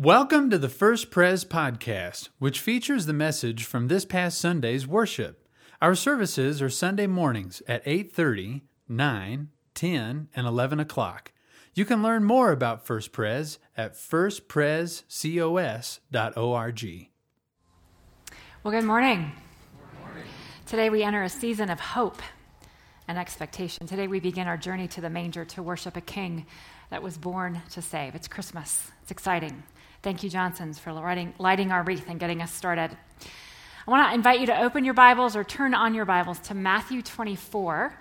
Welcome to the First Pres podcast, which features the message from this past Sunday's worship. Our services are Sunday mornings at 8:30, 9, 10, and 11 o'clock. You can learn more about First Pres at firstprescos.org. Well, good morning. Today we enter a season of hope and expectation. Today we begin our journey to the manger to worship a king that was born to save. It's Christmas. It's exciting. Thank you, Johnsons, for lighting, lighting our wreath and getting us started. I want to invite you to open your Bibles or turn on your Bibles to Matthew 24,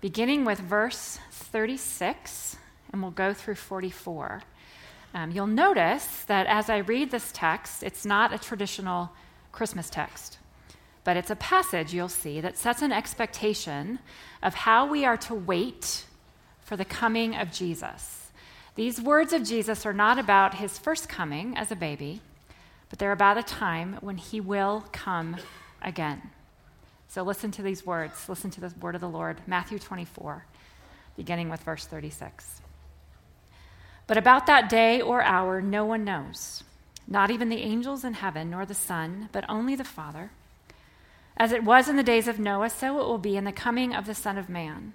beginning with verse 36, and we'll go through 44. Um, you'll notice that as I read this text, it's not a traditional Christmas text, but it's a passage you'll see that sets an expectation of how we are to wait for the coming of Jesus. These words of Jesus are not about his first coming as a baby, but they're about a time when he will come again. So listen to these words. Listen to the word of the Lord, Matthew 24, beginning with verse 36. But about that day or hour, no one knows, not even the angels in heaven, nor the Son, but only the Father. As it was in the days of Noah, so it will be in the coming of the Son of Man.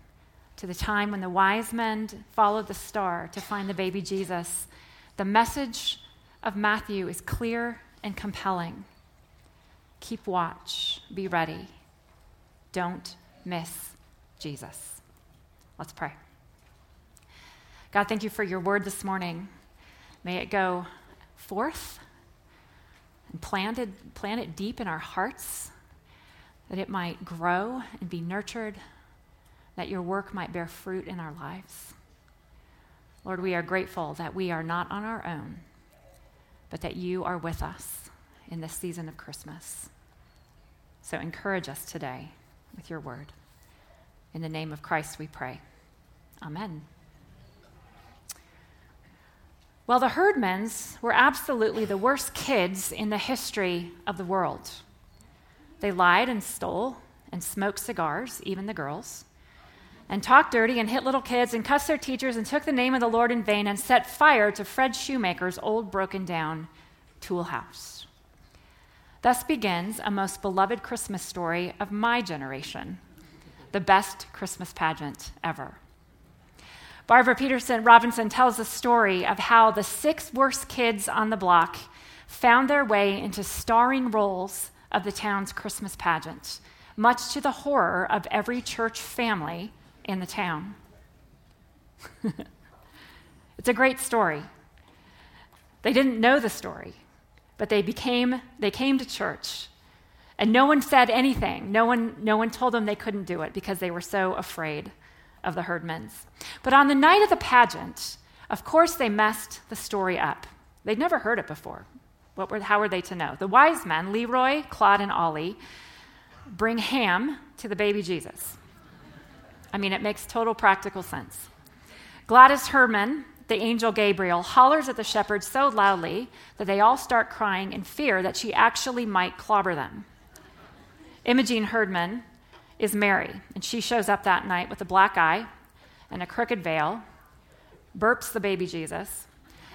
to the time when the wise men followed the star to find the baby Jesus, the message of Matthew is clear and compelling. Keep watch, be ready. Don't miss Jesus. Let's pray. God, thank you for your word this morning. May it go forth and plant it deep in our hearts, that it might grow and be nurtured that your work might bear fruit in our lives. Lord, we are grateful that we are not on our own, but that you are with us in this season of Christmas. So encourage us today with your word. In the name of Christ we pray. Amen. Well, the Herdmans were absolutely the worst kids in the history of the world. They lied and stole and smoked cigars, even the girls and talked dirty and hit little kids and cussed their teachers and took the name of the Lord in vain and set fire to Fred Shoemaker's old broken down tool house. Thus begins a most beloved Christmas story of my generation, the best Christmas pageant ever. Barbara Peterson Robinson tells the story of how the six worst kids on the block found their way into starring roles of the town's Christmas pageant, much to the horror of every church family in the town. it's a great story. They didn't know the story, but they became they came to church. And no one said anything. No one, no one told them they couldn't do it because they were so afraid of the herdmans. But on the night of the pageant, of course, they messed the story up. They'd never heard it before. What were, how were they to know? The wise men, Leroy, Claude, and Ollie, bring ham to the baby Jesus. I mean, it makes total practical sense. Gladys Herdman, the angel Gabriel, hollers at the shepherds so loudly that they all start crying in fear that she actually might clobber them. Imogene Herdman is Mary, and she shows up that night with a black eye and a crooked veil, burps the baby Jesus,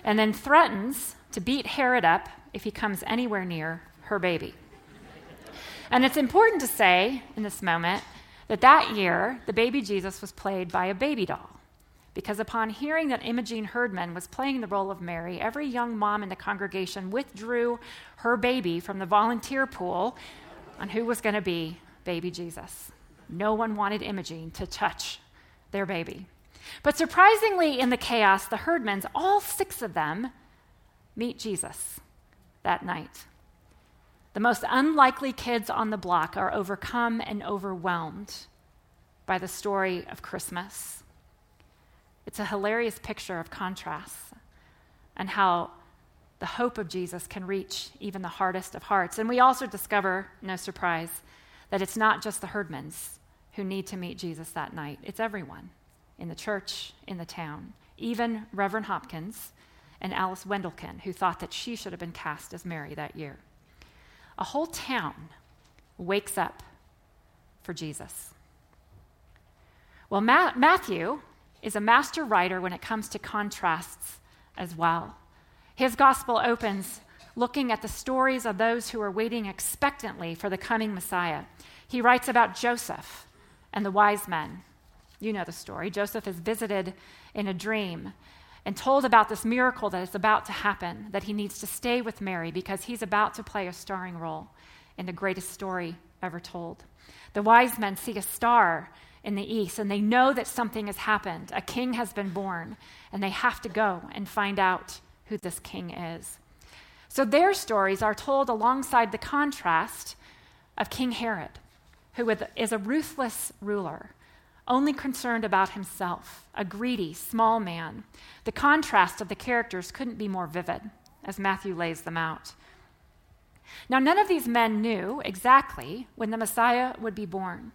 and then threatens to beat Herod up if he comes anywhere near her baby. And it's important to say in this moment that that year, the baby Jesus was played by a baby doll. Because upon hearing that Imogene Herdman was playing the role of Mary, every young mom in the congregation withdrew her baby from the volunteer pool on who was going to be baby Jesus. No one wanted Imogene to touch their baby. But surprisingly, in the chaos, the Herdmans, all six of them, meet Jesus that night. The most unlikely kids on the block are overcome and overwhelmed by the story of Christmas. It's a hilarious picture of contrasts and how the hope of Jesus can reach even the hardest of hearts. And we also discover, no surprise, that it's not just the herdmans who need to meet Jesus that night, it's everyone in the church, in the town, even Reverend Hopkins and Alice Wendelken, who thought that she should have been cast as Mary that year. A whole town wakes up for Jesus. Well, Ma- Matthew is a master writer when it comes to contrasts as well. His gospel opens looking at the stories of those who are waiting expectantly for the coming Messiah. He writes about Joseph and the wise men. You know the story. Joseph is visited in a dream and told about this miracle that is about to happen, that he needs to stay with Mary because he's about to play a starring role in the greatest story ever told. The wise men see a star in the east and they know that something has happened. A king has been born, and they have to go and find out who this king is. So their stories are told alongside the contrast of King Herod, who is a ruthless ruler only concerned about himself, a greedy, small man. The contrast of the characters couldn't be more vivid as Matthew lays them out. Now, none of these men knew exactly when the Messiah would be born,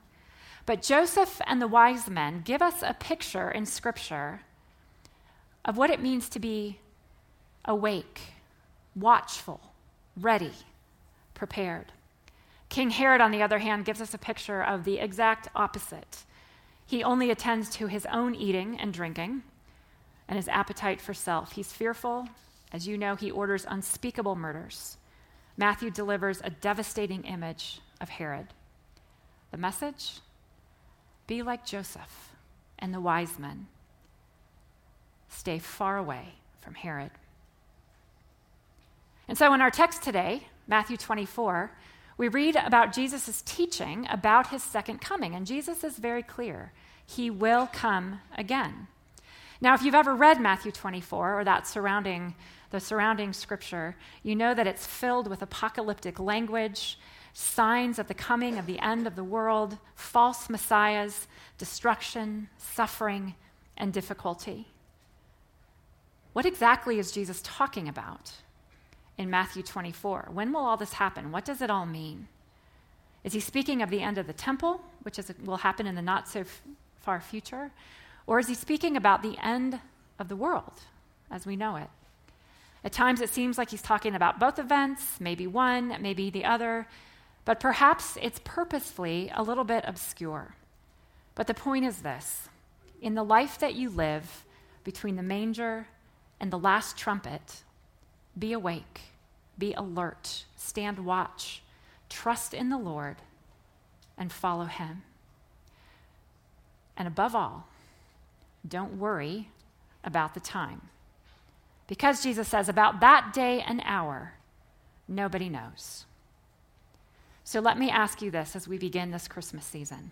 but Joseph and the wise men give us a picture in Scripture of what it means to be awake, watchful, ready, prepared. King Herod, on the other hand, gives us a picture of the exact opposite he only attends to his own eating and drinking and his appetite for self. He's fearful. As you know, he orders unspeakable murders. Matthew delivers a devastating image of Herod. The message be like Joseph and the wise men. Stay far away from Herod. And so, in our text today, Matthew 24, we read about Jesus' teaching about his second coming, and Jesus is very clear. He will come again. Now, if you've ever read Matthew 24 or that surrounding the surrounding scripture, you know that it's filled with apocalyptic language, signs of the coming of the end of the world, false messiahs, destruction, suffering, and difficulty. What exactly is Jesus talking about in Matthew 24? When will all this happen? What does it all mean? Is he speaking of the end of the temple, which is, will happen in the not so far future? Or is he speaking about the end of the world as we know it? At times it seems like he's talking about both events, maybe one, maybe the other, but perhaps it's purposefully a little bit obscure. But the point is this in the life that you live between the manger and the last trumpet, be awake, be alert, stand watch, trust in the Lord, and follow him. And above all, don't worry about the time. Because Jesus says, about that day and hour, nobody knows. So let me ask you this as we begin this Christmas season.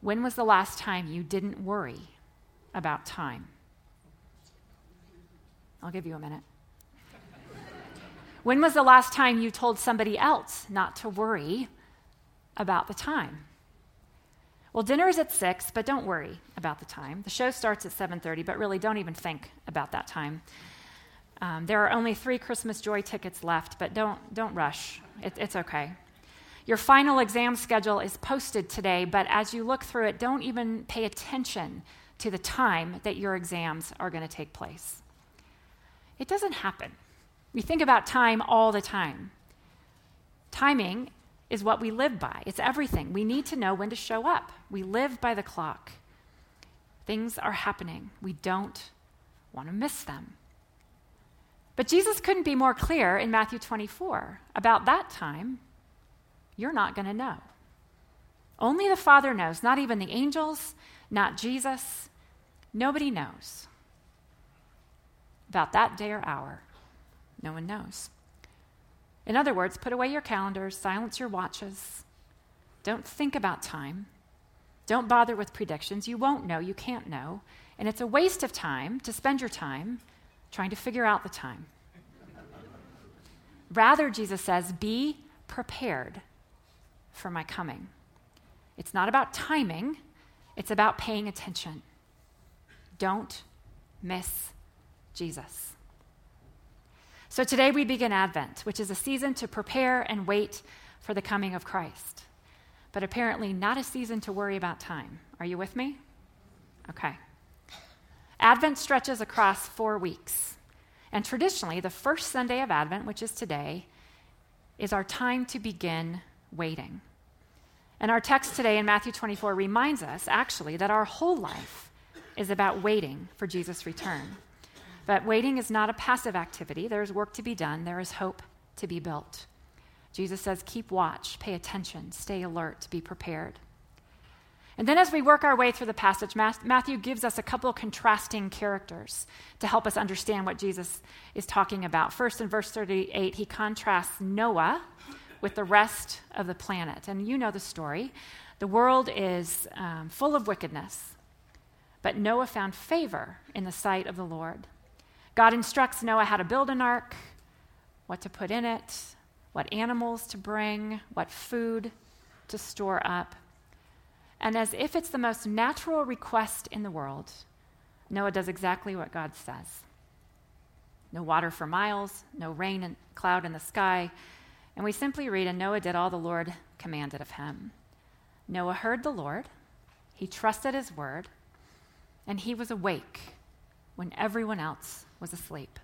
When was the last time you didn't worry about time? I'll give you a minute. When was the last time you told somebody else not to worry about the time? Well, dinner is at 6, but don't worry about the time. The show starts at 7:30, but really don't even think about that time. Um, there are only three Christmas Joy tickets left, but don't, don't rush. It, it's okay. Your final exam schedule is posted today, but as you look through it, don't even pay attention to the time that your exams are going to take place. It doesn't happen. We think about time all the time. Timing is what we live by. It's everything. We need to know when to show up. We live by the clock. Things are happening. We don't want to miss them. But Jesus couldn't be more clear in Matthew 24 about that time. You're not going to know. Only the Father knows, not even the angels, not Jesus. Nobody knows about that day or hour. No one knows. In other words, put away your calendars, silence your watches. Don't think about time. Don't bother with predictions. You won't know, you can't know. And it's a waste of time to spend your time trying to figure out the time. Rather, Jesus says, be prepared for my coming. It's not about timing, it's about paying attention. Don't miss Jesus. So today we begin Advent, which is a season to prepare and wait for the coming of Christ, but apparently not a season to worry about time. Are you with me? Okay. Advent stretches across four weeks. And traditionally, the first Sunday of Advent, which is today, is our time to begin waiting. And our text today in Matthew 24 reminds us, actually, that our whole life is about waiting for Jesus' return. But waiting is not a passive activity. There is work to be done, there is hope to be built. Jesus says, keep watch, pay attention, stay alert, be prepared. And then, as we work our way through the passage, Matthew gives us a couple contrasting characters to help us understand what Jesus is talking about. First, in verse 38, he contrasts Noah with the rest of the planet. And you know the story. The world is um, full of wickedness, but Noah found favor in the sight of the Lord. God instructs Noah how to build an ark, what to put in it, what animals to bring, what food to store up. And as if it's the most natural request in the world, Noah does exactly what God says no water for miles, no rain and cloud in the sky. And we simply read, And Noah did all the Lord commanded of him. Noah heard the Lord, he trusted his word, and he was awake when everyone else was asleep.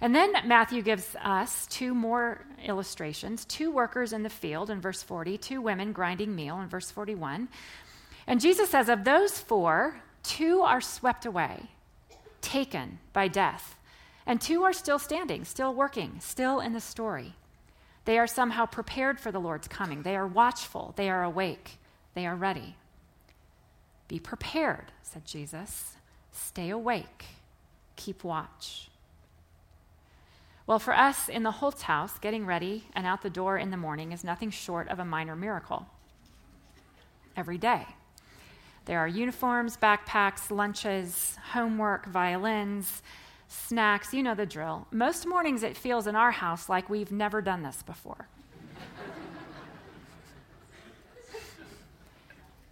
And then Matthew gives us two more illustrations two workers in the field in verse 40, two women grinding meal in verse 41. And Jesus says, Of those four, two are swept away, taken by death, and two are still standing, still working, still in the story. They are somehow prepared for the Lord's coming. They are watchful, they are awake, they are ready. Be prepared, said Jesus. Stay awake keep watch. Well, for us in the Holz house, getting ready and out the door in the morning is nothing short of a minor miracle. Every day. There are uniforms, backpacks, lunches, homework, violins, snacks, you know the drill. Most mornings it feels in our house like we've never done this before.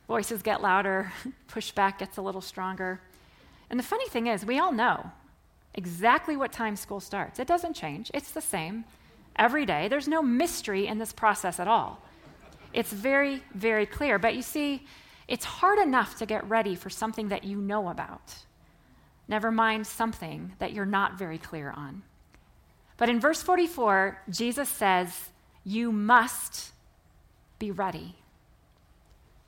Voices get louder, pushback gets a little stronger. And the funny thing is, we all know exactly what time school starts. It doesn't change, it's the same every day. There's no mystery in this process at all. It's very, very clear. But you see, it's hard enough to get ready for something that you know about, never mind something that you're not very clear on. But in verse 44, Jesus says, You must be ready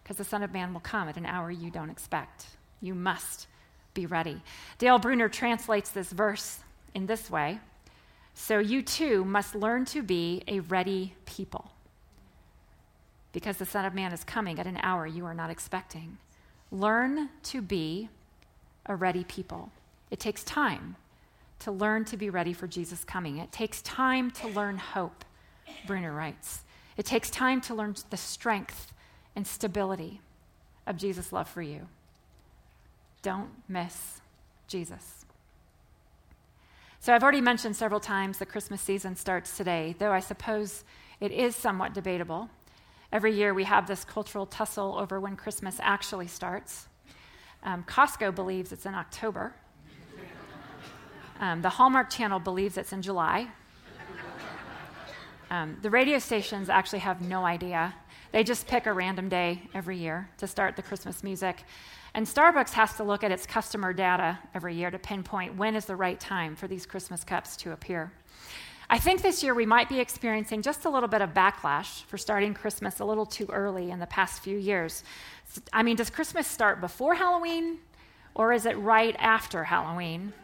because the Son of Man will come at an hour you don't expect. You must be ready. Dale Bruner translates this verse in this way So you too must learn to be a ready people, because the Son of Man is coming at an hour you are not expecting. Learn to be a ready people. It takes time to learn to be ready for Jesus' coming. It takes time to learn hope, Bruner writes. It takes time to learn the strength and stability of Jesus' love for you. Don't miss Jesus. So, I've already mentioned several times the Christmas season starts today, though I suppose it is somewhat debatable. Every year we have this cultural tussle over when Christmas actually starts. Um, Costco believes it's in October. Um, the Hallmark Channel believes it's in July. Um, the radio stations actually have no idea. They just pick a random day every year to start the Christmas music. And Starbucks has to look at its customer data every year to pinpoint when is the right time for these Christmas cups to appear. I think this year we might be experiencing just a little bit of backlash for starting Christmas a little too early in the past few years. I mean, does Christmas start before Halloween or is it right after Halloween?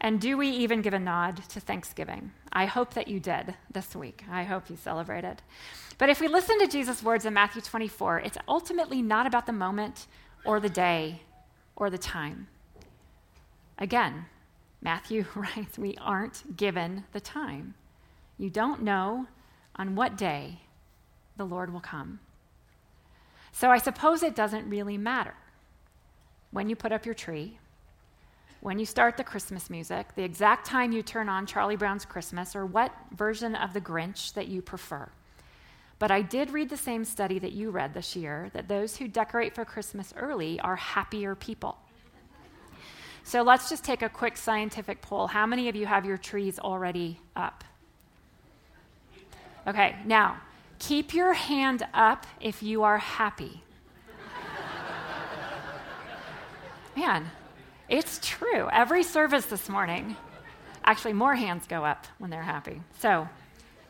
And do we even give a nod to Thanksgiving? I hope that you did this week. I hope you celebrated. But if we listen to Jesus' words in Matthew 24, it's ultimately not about the moment or the day or the time. Again, Matthew writes, we aren't given the time. You don't know on what day the Lord will come. So I suppose it doesn't really matter when you put up your tree, when you start the Christmas music, the exact time you turn on Charlie Brown's Christmas, or what version of the Grinch that you prefer. But I did read the same study that you read this year that those who decorate for Christmas early are happier people. So let's just take a quick scientific poll. How many of you have your trees already up? Okay, now keep your hand up if you are happy. Man, it's true. Every service this morning, actually, more hands go up when they're happy. So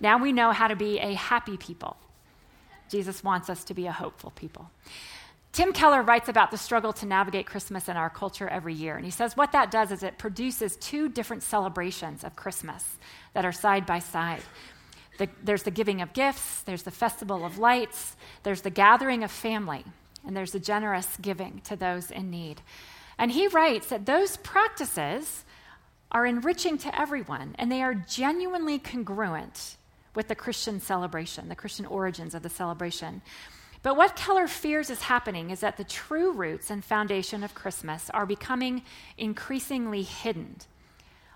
now we know how to be a happy people. Jesus wants us to be a hopeful people. Tim Keller writes about the struggle to navigate Christmas in our culture every year. And he says what that does is it produces two different celebrations of Christmas that are side by side. The, there's the giving of gifts, there's the festival of lights, there's the gathering of family, and there's the generous giving to those in need. And he writes that those practices are enriching to everyone, and they are genuinely congruent with the Christian celebration, the Christian origins of the celebration. But what Keller fears is happening is that the true roots and foundation of Christmas are becoming increasingly hidden.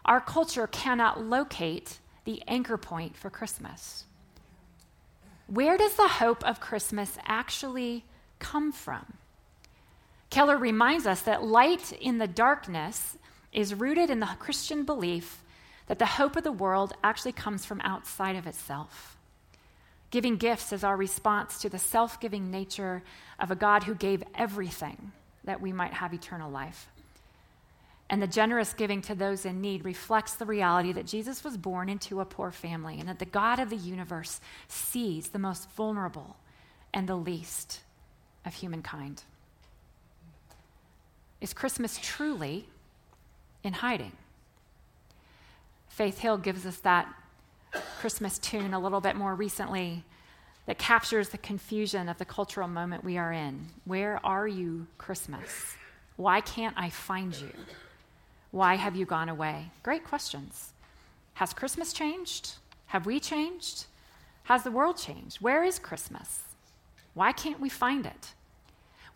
Our culture cannot locate the anchor point for Christmas. Where does the hope of Christmas actually come from? Keller reminds us that light in the darkness is rooted in the Christian belief that the hope of the world actually comes from outside of itself. Giving gifts is our response to the self giving nature of a God who gave everything that we might have eternal life. And the generous giving to those in need reflects the reality that Jesus was born into a poor family and that the God of the universe sees the most vulnerable and the least of humankind. Is Christmas truly in hiding? Faith Hill gives us that Christmas tune a little bit more recently that captures the confusion of the cultural moment we are in. Where are you, Christmas? Why can't I find you? Why have you gone away? Great questions. Has Christmas changed? Have we changed? Has the world changed? Where is Christmas? Why can't we find it?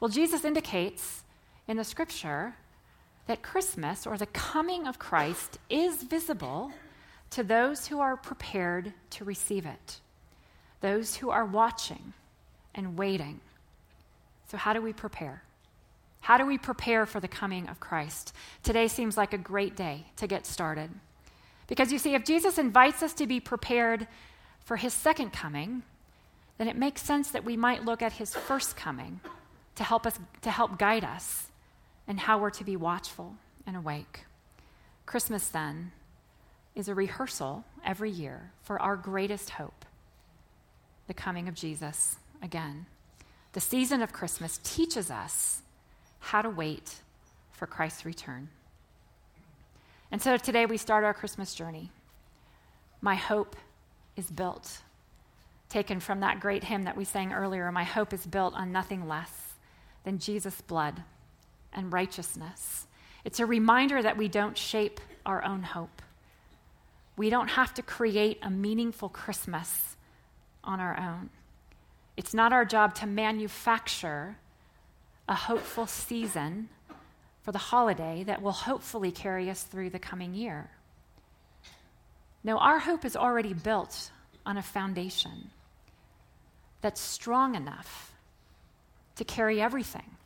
Well, Jesus indicates in the scripture that Christmas, or the coming of Christ, is visible to those who are prepared to receive it, those who are watching and waiting. So, how do we prepare? How do we prepare for the coming of Christ? Today seems like a great day to get started. Because you see, if Jesus invites us to be prepared for his second coming, then it makes sense that we might look at his first coming to help us to help guide us and how we're to be watchful and awake. Christmas then is a rehearsal every year for our greatest hope the coming of Jesus again. The season of Christmas teaches us how to wait for Christ's return. And so today we start our Christmas journey. My hope is built. Taken from that great hymn that we sang earlier, my hope is built on nothing less than Jesus' blood and righteousness. It's a reminder that we don't shape our own hope. We don't have to create a meaningful Christmas on our own. It's not our job to manufacture a hopeful season for the holiday that will hopefully carry us through the coming year. No, our hope is already built on a foundation that's strong enough to carry everything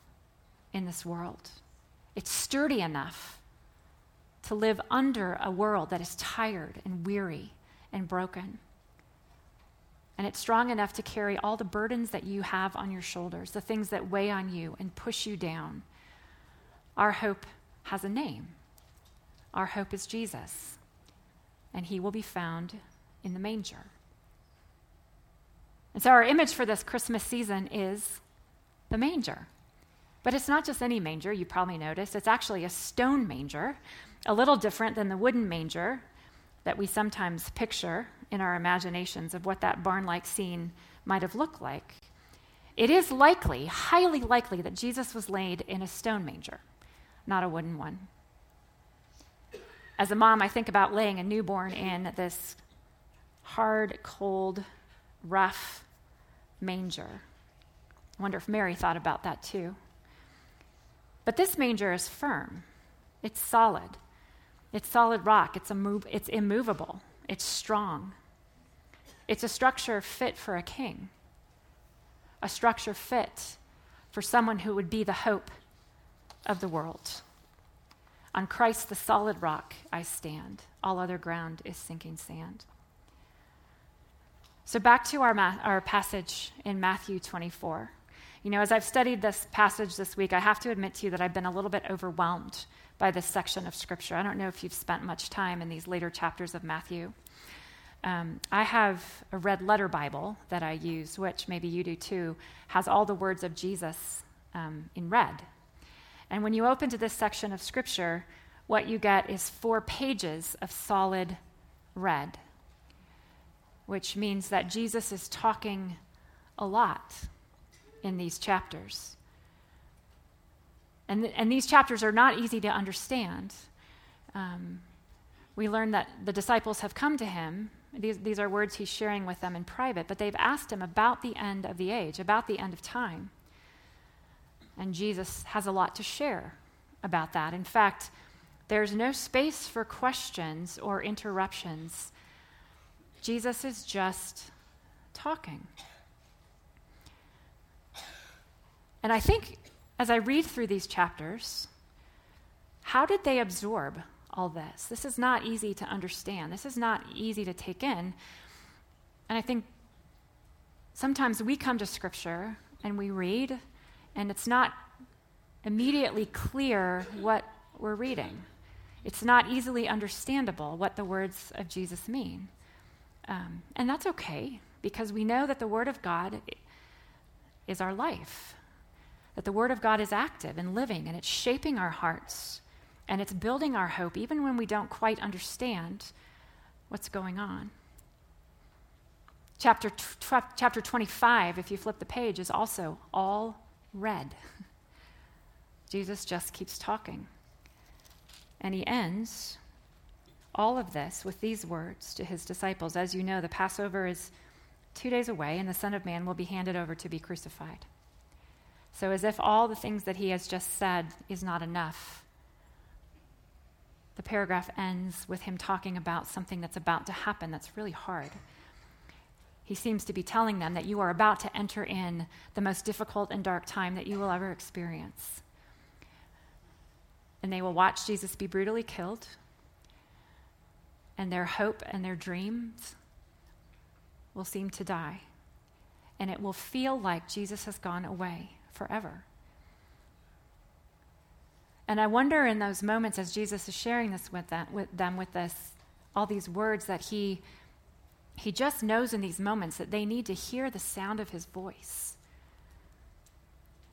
in this world. It's sturdy enough to live under a world that is tired and weary and broken. And it's strong enough to carry all the burdens that you have on your shoulders, the things that weigh on you and push you down. Our hope has a name. Our hope is Jesus, and he will be found in the manger. And so, our image for this Christmas season is the manger. But it's not just any manger, you probably noticed. It's actually a stone manger a little different than the wooden manger that we sometimes picture in our imaginations of what that barn like scene might have looked like. It is likely, highly likely, that Jesus was laid in a stone manger, not a wooden one. As a mom, I think about laying a newborn in this hard, cold, rough manger. I wonder if Mary thought about that too. But this manger is firm, it's solid, it's solid rock, it's, it's immovable, it's strong. It's a structure fit for a king, a structure fit for someone who would be the hope of the world. On Christ, the solid rock, I stand. All other ground is sinking sand. So, back to our, ma- our passage in Matthew 24. You know, as I've studied this passage this week, I have to admit to you that I've been a little bit overwhelmed by this section of Scripture. I don't know if you've spent much time in these later chapters of Matthew. Um, I have a red letter Bible that I use, which maybe you do too, has all the words of Jesus um, in red. And when you open to this section of Scripture, what you get is four pages of solid red, which means that Jesus is talking a lot in these chapters. And, th- and these chapters are not easy to understand. Um, we learn that the disciples have come to him these, these are words he's sharing with them in private, but they've asked him about the end of the age, about the end of time. And Jesus has a lot to share about that. In fact, there's no space for questions or interruptions. Jesus is just talking. And I think as I read through these chapters, how did they absorb all this. This is not easy to understand. This is not easy to take in. And I think sometimes we come to Scripture and we read, and it's not immediately clear what we're reading. It's not easily understandable what the words of Jesus mean. Um, and that's okay because we know that the Word of God is our life, that the Word of God is active and living, and it's shaping our hearts and it's building our hope even when we don't quite understand what's going on. Chapter, tw- chapter 25, if you flip the page, is also all red. Jesus just keeps talking. And he ends all of this with these words to his disciples As you know, the Passover is two days away, and the Son of Man will be handed over to be crucified. So, as if all the things that he has just said is not enough, the paragraph ends with him talking about something that's about to happen that's really hard. He seems to be telling them that you are about to enter in the most difficult and dark time that you will ever experience. And they will watch Jesus be brutally killed, and their hope and their dreams will seem to die. And it will feel like Jesus has gone away forever. And I wonder in those moments as Jesus is sharing this with them, with them with this, all these words that he he just knows in these moments that they need to hear the sound of his voice.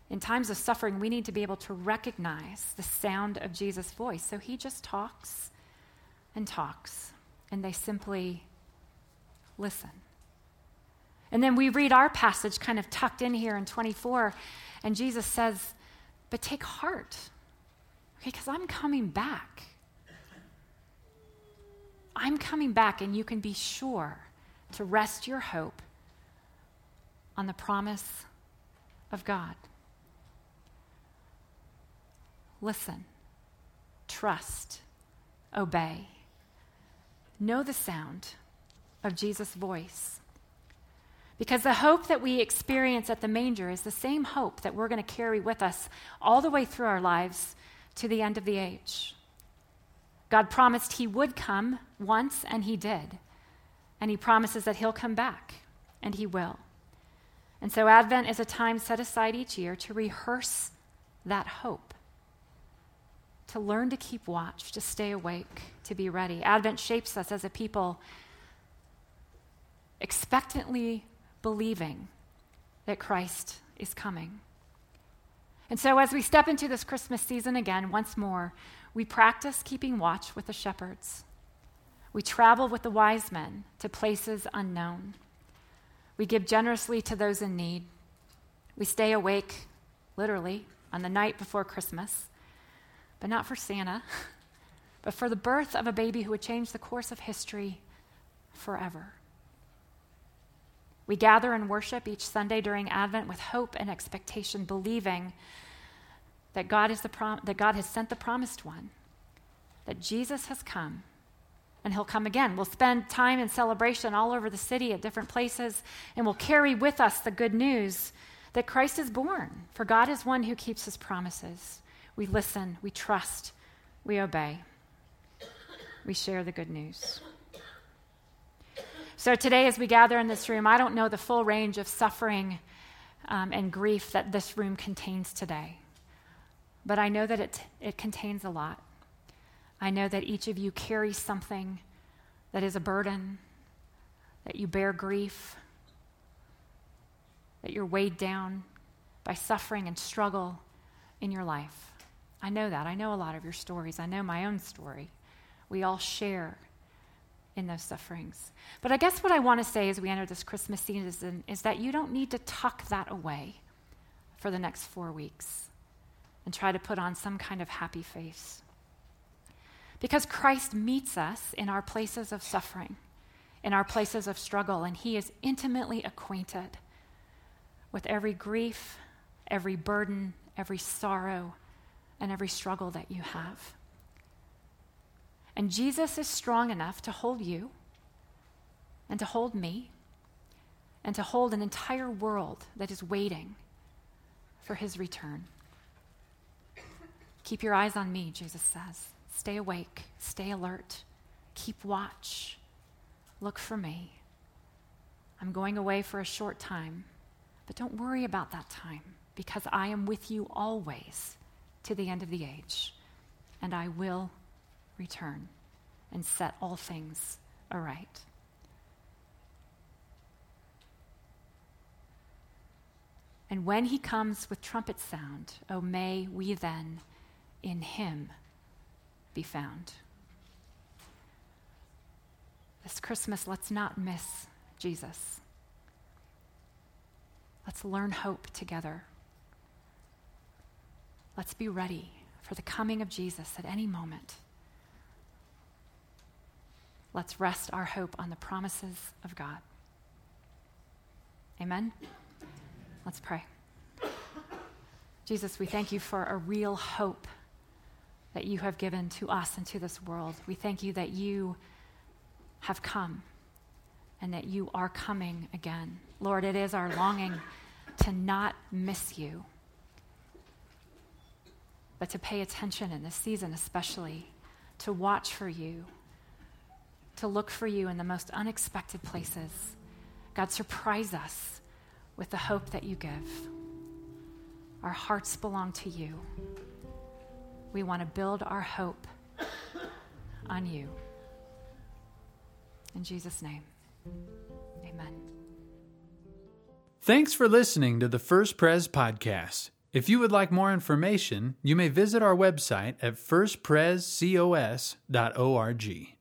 In times of suffering, we need to be able to recognize the sound of Jesus' voice. So he just talks and talks, and they simply listen. And then we read our passage kind of tucked in here in 24, and Jesus says, But take heart. Okay, because I'm coming back. I'm coming back, and you can be sure to rest your hope on the promise of God. Listen, trust, obey. Know the sound of Jesus' voice. Because the hope that we experience at the manger is the same hope that we're going to carry with us all the way through our lives to the end of the age. God promised He would come once, and He did. And He promises that He'll come back, and He will. And so, Advent is a time set aside each year to rehearse that hope, to learn to keep watch, to stay awake, to be ready. Advent shapes us as a people expectantly believing that Christ is coming. And so, as we step into this Christmas season again, once more, we practice keeping watch with the shepherds. We travel with the wise men to places unknown. We give generously to those in need. We stay awake, literally, on the night before Christmas, but not for Santa, but for the birth of a baby who would change the course of history forever. We gather and worship each Sunday during Advent with hope and expectation, believing that God, is the prom- that God has sent the promised one, that Jesus has come, and he'll come again. We'll spend time in celebration all over the city at different places, and we'll carry with us the good news that Christ is born. For God is one who keeps his promises. We listen, we trust, we obey, we share the good news. So today, as we gather in this room, I don't know the full range of suffering um, and grief that this room contains today, but I know that it, it contains a lot. I know that each of you carries something that is a burden, that you bear grief, that you're weighed down by suffering and struggle in your life. I know that. I know a lot of your stories. I know my own story. We all share in those sufferings. But I guess what I want to say as we enter this Christmas season is that you don't need to tuck that away for the next four weeks and try to put on some kind of happy face. Because Christ meets us in our places of suffering, in our places of struggle, and He is intimately acquainted with every grief, every burden, every sorrow, and every struggle that you have. And Jesus is strong enough to hold you and to hold me and to hold an entire world that is waiting for his return. Keep your eyes on me, Jesus says. Stay awake, stay alert, keep watch, look for me. I'm going away for a short time, but don't worry about that time because I am with you always to the end of the age, and I will return and set all things aright. And when he comes with trumpet sound, oh, may we then in him be found. This Christmas, let's not miss Jesus. Let's learn hope together. Let's be ready for the coming of Jesus at any moment. Let's rest our hope on the promises of God. Amen? Let's pray. Jesus, we thank you for a real hope that you have given to us and to this world. We thank you that you have come and that you are coming again. Lord, it is our longing to not miss you, but to pay attention in this season, especially to watch for you to look for you in the most unexpected places. God, surprise us with the hope that you give. Our hearts belong to you. We want to build our hope on you. In Jesus' name, amen. Thanks for listening to the First Pres podcast. If you would like more information, you may visit our website at firstprescos.org.